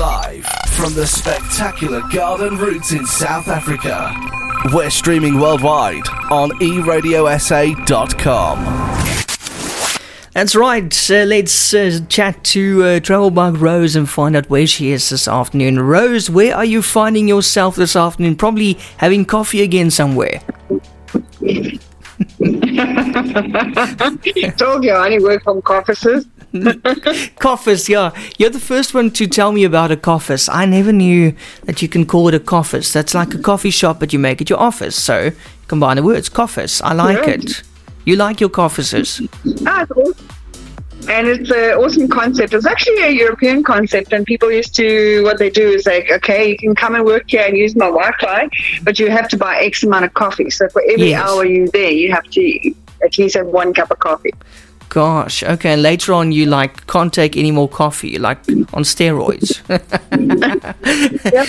Live from the spectacular Garden Route in South Africa. We're streaming worldwide on eradiosa.com. That's right. Uh, let's uh, chat to uh, Travel Bug Rose and find out where she is this afternoon. Rose, where are you finding yourself this afternoon? Probably having coffee again somewhere. Told you I only work from offices. Coffers, yeah. You're the first one to tell me about a coffers. I never knew that you can call it a coffers. That's like a coffee shop, but you make it your office. So combine the words, coffers. I like Yeah. it. You like your coffers? Ah. And it's an awesome concept. It's actually a European concept, and people used to what they do is like, okay, you can come and work here and use my Wi-Fi, but you have to buy X amount of coffee. So for every Yes. hour you're there, you have to at least have one cup of coffee. Gosh, okay. And later on, you like can't take any more coffee, like on steroids. Yeah,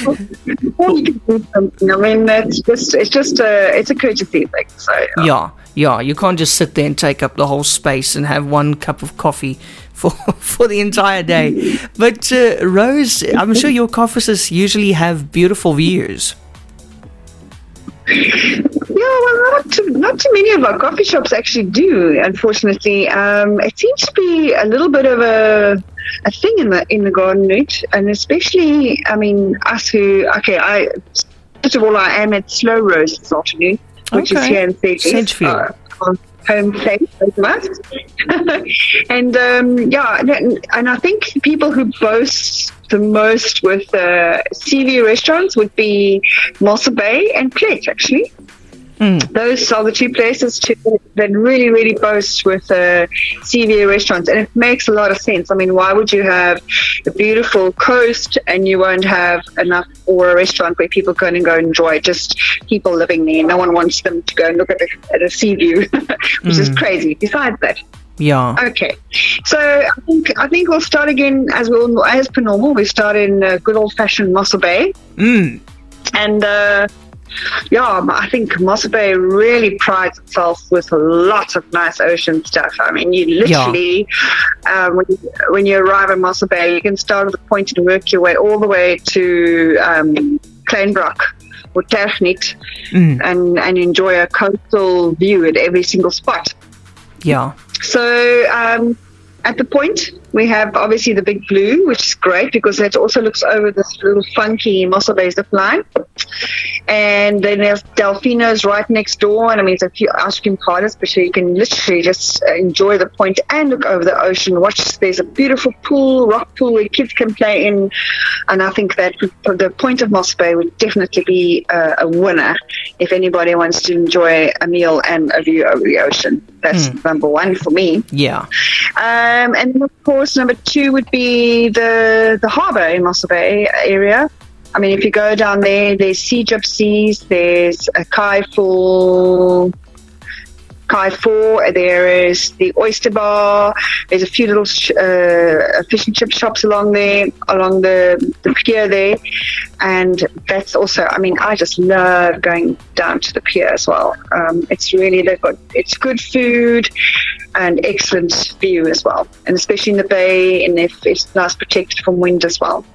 you can do something. I mean, it's just it's just a it's a courtesy thing. So yeah, yeah. You can't just sit there and take up the whole space and have one cup of coffee for for the entire day. But uh, Rose, I'm sure your offices usually have beautiful views. Yeah, well, not too, not too many of our coffee shops actually do. Unfortunately, um, it seems to be a little bit of a a thing in the in the garden route, and especially, I mean, us who okay, I first of all, I am at Slow Roast this afternoon, which is here in Sedgefield. Sedgefield. Uh, home place both of us. and um, yeah, and, and I think people who boast the most with uh, sea view restaurants would be Mossel Bay and Plet, actually. Those are the two places to, that really, really boast with uh, CVA restaurants, and it makes a lot of sense. I mean, why would you have a beautiful coast and you won't have enough or a restaurant where people can and go enjoy? Just people living there. No one wants them to go and look at a, at a sea view, which is crazy. Besides that, Yeah. Okay, so I think I think we'll start again as we as per normal. We start in uh, good old fashioned Mossel Bay, Mm. and uh, yeah, I think Mossel Bay really prides itself with lots of nice ocean stuff. I mean, you literally um, when, you, when you arrive in Mossel Bay, you can start at the point and work your way all the way to um, Klein Brak or Tergniet Mm. and and enjoy a coastal view at every single spot. Yeah. So um, at the point, we have obviously the big blue, which is great because that also looks over this little funky Mossel Bay zip line. And then there's Delfino's right next door. And I mean, it's a few ice cream parlors, but you can literally just uh, enjoy the point and look over the ocean. Watch, there's a beautiful pool, rock pool where kids can play in. And I think that the point of Mossel Bay would definitely be uh, a winner if anybody wants to enjoy a meal and a view over the ocean. That's number one for me. Yeah. Um, and of course, number two would be the the harbour in Mossel Bay area. I mean, if you go down there, there's sea gypsies, there's a Kai Full, Kai Four, there is the Oyster Bar, there's a few little sh- uh, fish and chip shops along there, along the, the pier there. And that's also, I mean, I just love going down to the pier as well. Um, it's really, they've got, it's good food and excellent view as well. And especially in the bay, and if it's nice protected from wind as well.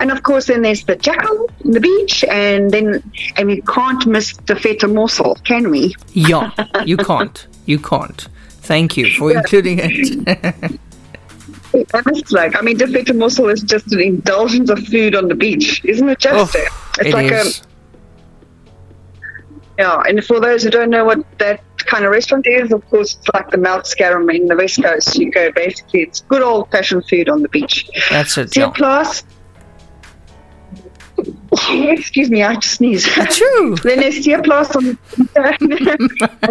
And of course, then there's the jackal the beach, and then, and we can't miss the feta morsel, can we? Yeah. You can't. You can't. Thank you for including it. It's like, I mean, the feta morsel is just an indulgence of food on the beach, isn't it, just? Oh, it's it like is. a Yeah, and for those who don't know what that kind of restaurant is, of course, it's like the Muisbosskerm in the West Coast. You go basically, it's good old fashioned food on the beach. That's it. Yeah. class. Excuse me, I just sneeze. True. then there's Sea Plus on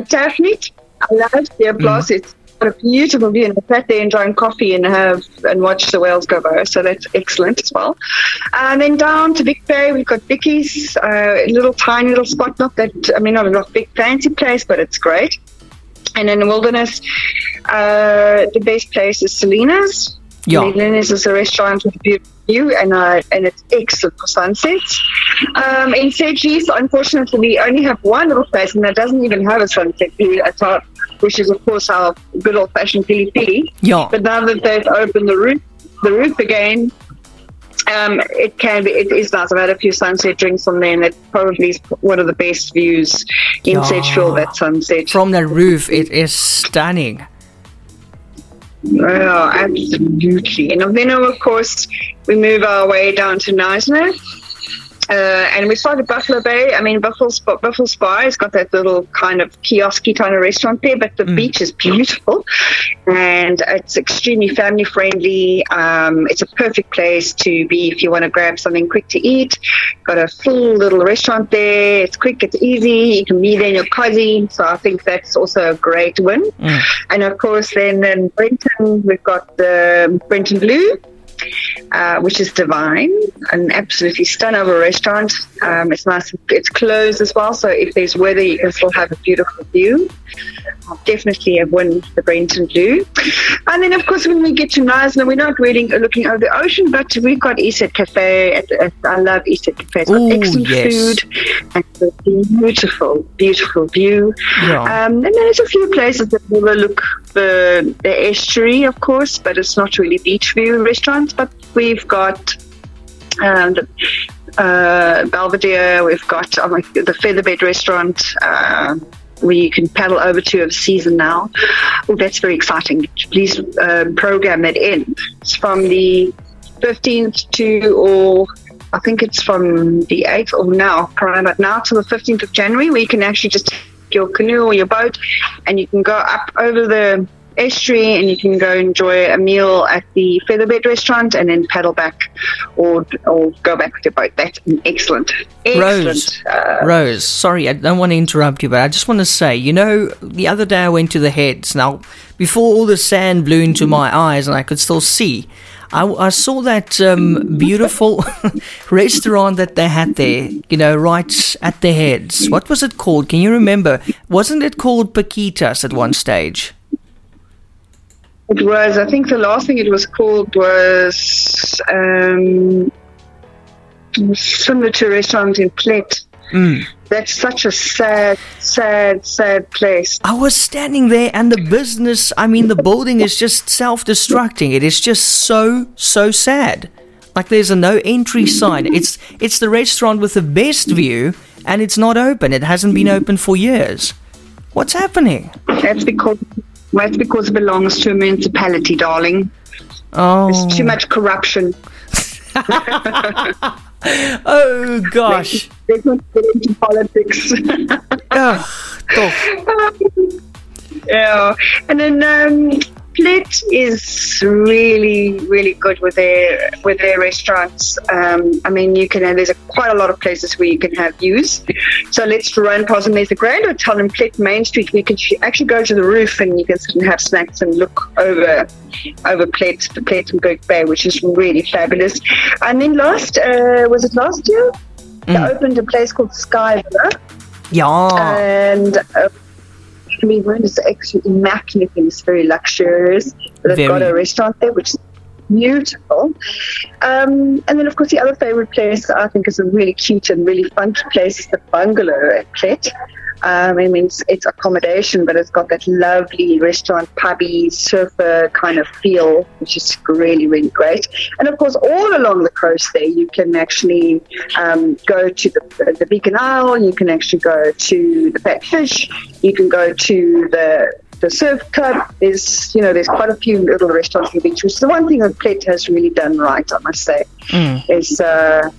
Tergniet. I love Sea Plus. It's got a beautiful view, and I sat there enjoying coffee and have and watch the whales go by. So that's excellent as well. And then down to Vic Bay, we've got Vicky's, uh, little tiny little spot. Not that I mean, not a not big fancy place, but it's great. And in the wilderness, uh, the best place is Salinas. Yeah. Salinas is a restaurant with a beautiful view, and uh, and it's excellent for sunsets. Um, in Sedgefield, unfortunately, we only have one little place, and that doesn't even have a sunset view at all, which is, of course, our good old-fashioned pili pili. Yeah. But now that they've opened the roof, the roof again, Um, it can be. It is nice. I've had a few sunset drinks on there, and it probably is one of the best views in Yeah. Central. That sunset. From that roof, it is stunning. Oh, absolutely. And then, of course, we move our way down to Knysna. Uh, and we start at Buffalo Bay. I mean, Buffalo Spa, Buffalo Spa has got that little kind of kiosky kind of restaurant there, but the beach is beautiful and it's extremely family friendly. Um, it's a perfect place to be if you want to grab something quick to eat. Got a full little restaurant there. It's quick, it's easy. You can be there in your cozy. So I think that's also a great win. And of course, then in Brenton, we've got the Brenton Blue uh, which is divine, an absolutely stunning of a restaurant. Um, it's nice, it's closed as well, so if there's weather, you can still have a beautiful view. Definitely a win the Brenton Blue. And then, of course, when we get to Knysna, we're not really looking over the ocean, but we've got Easthead Cafe. I love Easthead Cafe. It's got Ooh, excellent yes. food and a beautiful, beautiful view. Yeah. Um, and then there's a few places that overlook the, the estuary, of course, but it's not really beach view restaurants. But we've got um, the, uh, Belvedere, we've got um, the Featherbed restaurant. Um, where you can paddle over to of season now. Oh, that's very exciting. Please um, program that in. It's from the 15th to, or I think it's from the 8th or now, probably now to the 15th of January, where you can actually just your canoe or your boat and you can go up over the estuary and you can go enjoy a meal at the Featherbed restaurant and then paddle back or or go back with your boat. That's an excellent, excellent. Rose, uh, Rose, sorry, I don't want to interrupt you, but I just want to say, you know, the other day I went to the heads. Now, before all the sand blew into my eyes and I could still see, I, I saw that um, beautiful restaurant that they had there, you know, right at the heads. What was it called? Can you remember? Wasn't it called Paquitas at one stage? It was, I think the last thing it was called was um, similar to a restaurant in Plet. Mm. That's such a sad, sad, sad place. I was standing there and the business, I mean, the building is just self destructing. It is just so, so sad. Like there's a no entry sign. It's it's the restaurant with the best view and it's not open. It hasn't been open for years. What's happening? That's because that's because it belongs to a municipality, darling. Oh, There's too much corruption. oh gosh. They don't get into politics. Ugh, toch. yeah, and then um, Plet is really, really good with their with their restaurants. Um, I mean, you can there's a, quite a lot of places where you can have views. So let's run past them. There's a Grand Hotel in Plet Main Street. We can actually go to the roof and you can sit and have snacks and look over over Plet, the Plettenberg Bay, which is really fabulous. And then last uh, was it last year? They opened a place called Sky Villa Ja. and uh, I mean, room is actually immaculate and it's very luxurious. But they've got a restaurant there, which is beautiful. Um, and then, of course, the other favorite place I think is a really cute and really fun place is the bungalow at Plet. Um, I mean, it's, it's accommodation, but it's got that lovely restaurant, pubby, surfer kind of feel, which is really, really great. And of course, all along the coast there, you can actually um, go to the, the Beacon Isle, you can actually go to the Fat Fish, you can go to the the surf club. There's, you know, there's quite a few little restaurants on the beach, which is the one thing that Plet has really done right, I must say, is, uh,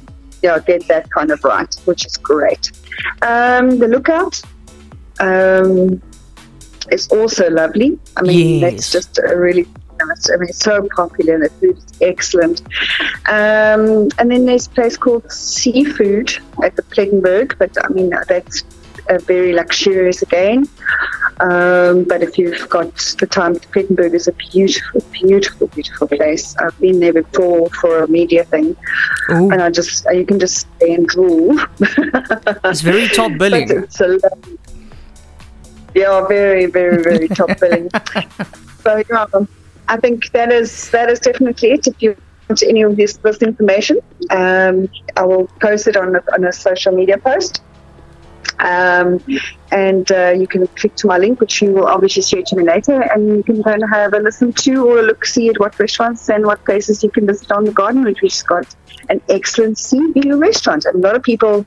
yeah, get that kind of right, which is great. Um, the lookout um, is also lovely. I mean, Yes. that's just a really. I mean, it's so popular and the food is excellent. Um, and then there's a place called Seafood at the Plettenberg, but I mean, that's uh, very luxurious again. Um, but if you've got the time, Plettenberg is a beautiful, beautiful, beautiful place. I've been there before for a media thing, Ooh, and I just you can just stay and drool. it's very top billing. It's a yeah, very, very, very top billing. So yeah, I think that is that is definitely it. If you want any of this this information, um, I will post it on a, on a social media post. Um, and uh, you can click to my link, which you will obviously share to me later, and you can go and have a listen to or a look see at what restaurants and what places you can visit on the garden route, which has got an excellent sea view restaurant. And a lot of people,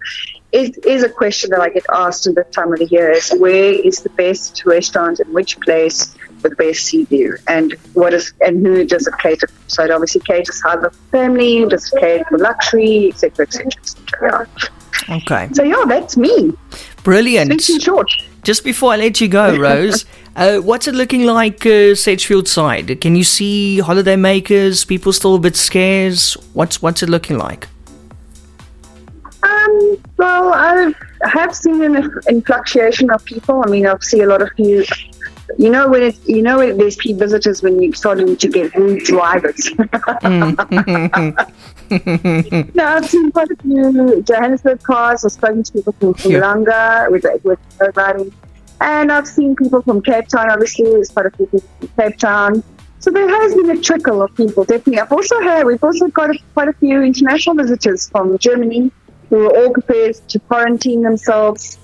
it is a question that I get asked at this time of the year is where is the best restaurant in which place with the best sea view and what is and who does it cater for? So it obviously caters either for family, does it cater for luxury, etc., etc., etc. Okay. So yeah, that's me. Brilliant. Sweet and short. Just before I let you go, Rose, uh, what's it looking like uh, Sedgefield side? Can you see holiday makers? People still a bit scarce? What's what's it looking like? Um, well, I have I have seen an, an fluctuation of people. I mean, I've seen a lot of you. You know when it, you know there's key visitors when you're starting to get rude drivers. Mm. no, I've seen quite a few Johannesburg cars. I've spoken to people from. Kulanga with with riding, and I've seen people from Cape Town. Obviously, there's quite a few people from Cape Town. So there has been a trickle of people, definitely. I've also had we've also got a, quite a few international visitors from Germany who are all prepared to quarantine themselves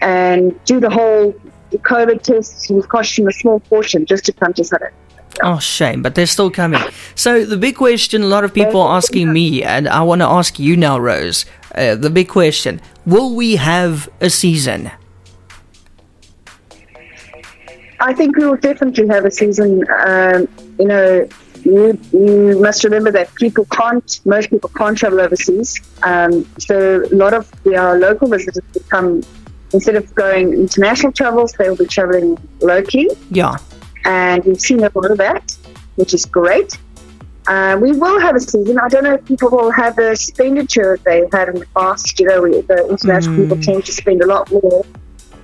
and do the whole COVID tests It cost them a small fortune just to come to South Africa. Oh, shame, but they're still coming. So the big question a lot of people are asking me, and I want to ask you now, Rose. Uh, the big question: Will we have a season? I think we will definitely have a season. Um, you know, you, you must remember that people can't, most people can't travel overseas. Um, so a lot of our local visitors become, instead of going international travels, they will be traveling locally. Yeah. And we've seen a lot of that, which is great. Uh, we will have a season. I don't know if people will have the expenditure they've had in the past. You know, we, the international people tend to spend a lot more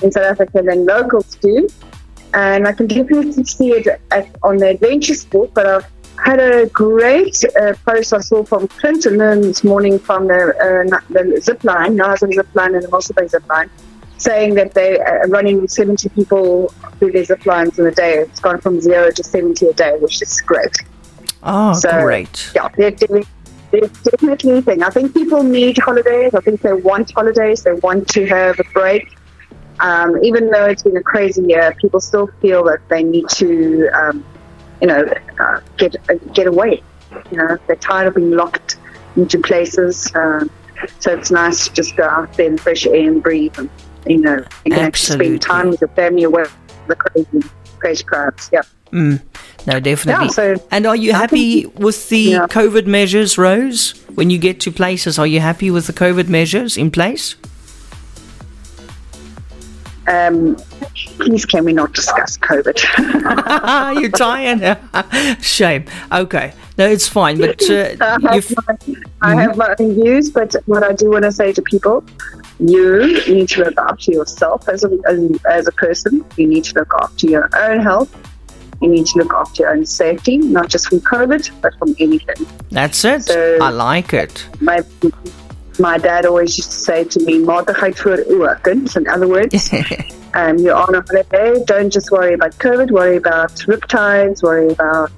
in South Africa than locals do. And I can definitely see it at, on the adventure sport, but I've had a great uh, post I saw from Clinton this morning from the, uh, the zip line, Naza zip line and the Mossel Bay zip line, saying that they are running 70 people through their zip lines in a day. It's gone from zero to 70 a day, which is great. Oh, So, great. Yeah, they're doing. There's definitely a thing. I think people need holidays. I think they want holidays. They want to have a break. Um, even though it's been a crazy year, people still feel that they need to, um, you know, uh, get uh, get away. You know, they're tired of being locked into places. Um, so it's nice to just go out there in fresh air and breathe, and you know, and actually Absolutely. spend time with your family away from the crazy, crazy crowds. Yeah. Mm, no, definitely. Yeah, so and are you happy think- with the yeah. COVID measures, Rose? When you get to places, are you happy with the COVID measures in place? Um, please, can we not discuss COVID? You're tired. Shame. Okay. No, it's fine. But uh, I have, my, I have my own views, but what I do want to say to people, you need to look after yourself as a, as, as a person. You need to look after your own health. You need to look after your own safety, not just from COVID, but from anything. that's it. So- I like it. My my dad always used to say to me, "Matigheid voor oë, kind." In other words, um, you're on a holiday. Don't just worry about COVID. Worry about riptides. Worry about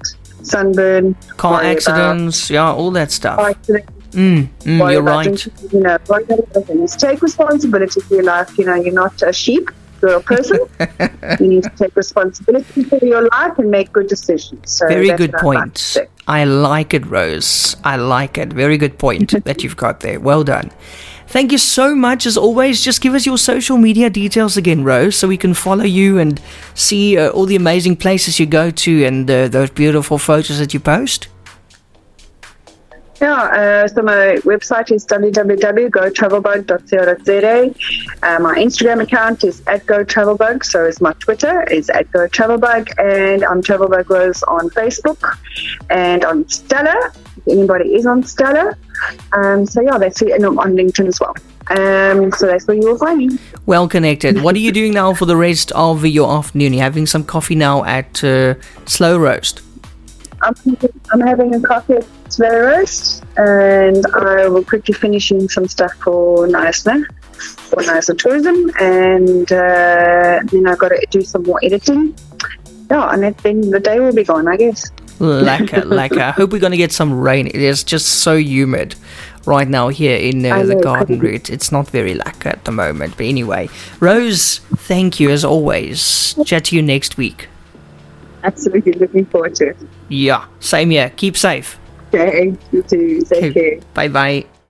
sunburn. Car accidents, yeah, all that stuff. Accidents. Mm, mm, you're right. you know, worry about. Just take responsibility for your life. You know, you're not a sheep. You're a person. you need to take responsibility for your life and make good decisions. So Very good what I'd like to point. I like it, Rose. I like it. Very good point that you've got there. Well done. Thank you so much. As always, just give us your social media details again, Rose, so we can follow you and see uh, all the amazing places you go to and uh, those beautiful photos that you post. Yeah, uh, so my website is www.gotravelbug.co.za. Uh, my Instagram account is at GoTravelBug, so is my Twitter is at GoTravelBug, and I'm Travelbug Rose on Facebook and on Stella. If anybody is on Stella, um, so yeah, that's it, and I'm on LinkedIn as well. Um, so that's where you will find me. Well connected. what are you doing now for the rest of your afternoon? You're having some coffee now at uh, Slow Roast. I'm, I'm having a coffee at Slow Roast, and I will quickly finish in some stuff for Knysna, for Knysna Tourism, and uh, then I've got to do some more editing. Yeah, and then the day will be gone, I guess. Lekker, lekker. I hope we're going to get some rain. It is just so humid right now here in uh, the know, garden route. It's not very lekker at the moment. But anyway, Rose, thank you as always. Chat to you next week. Absolutely looking forward to it. Yeah, same here. Keep safe. Okay, you too. Take care. Bye bye.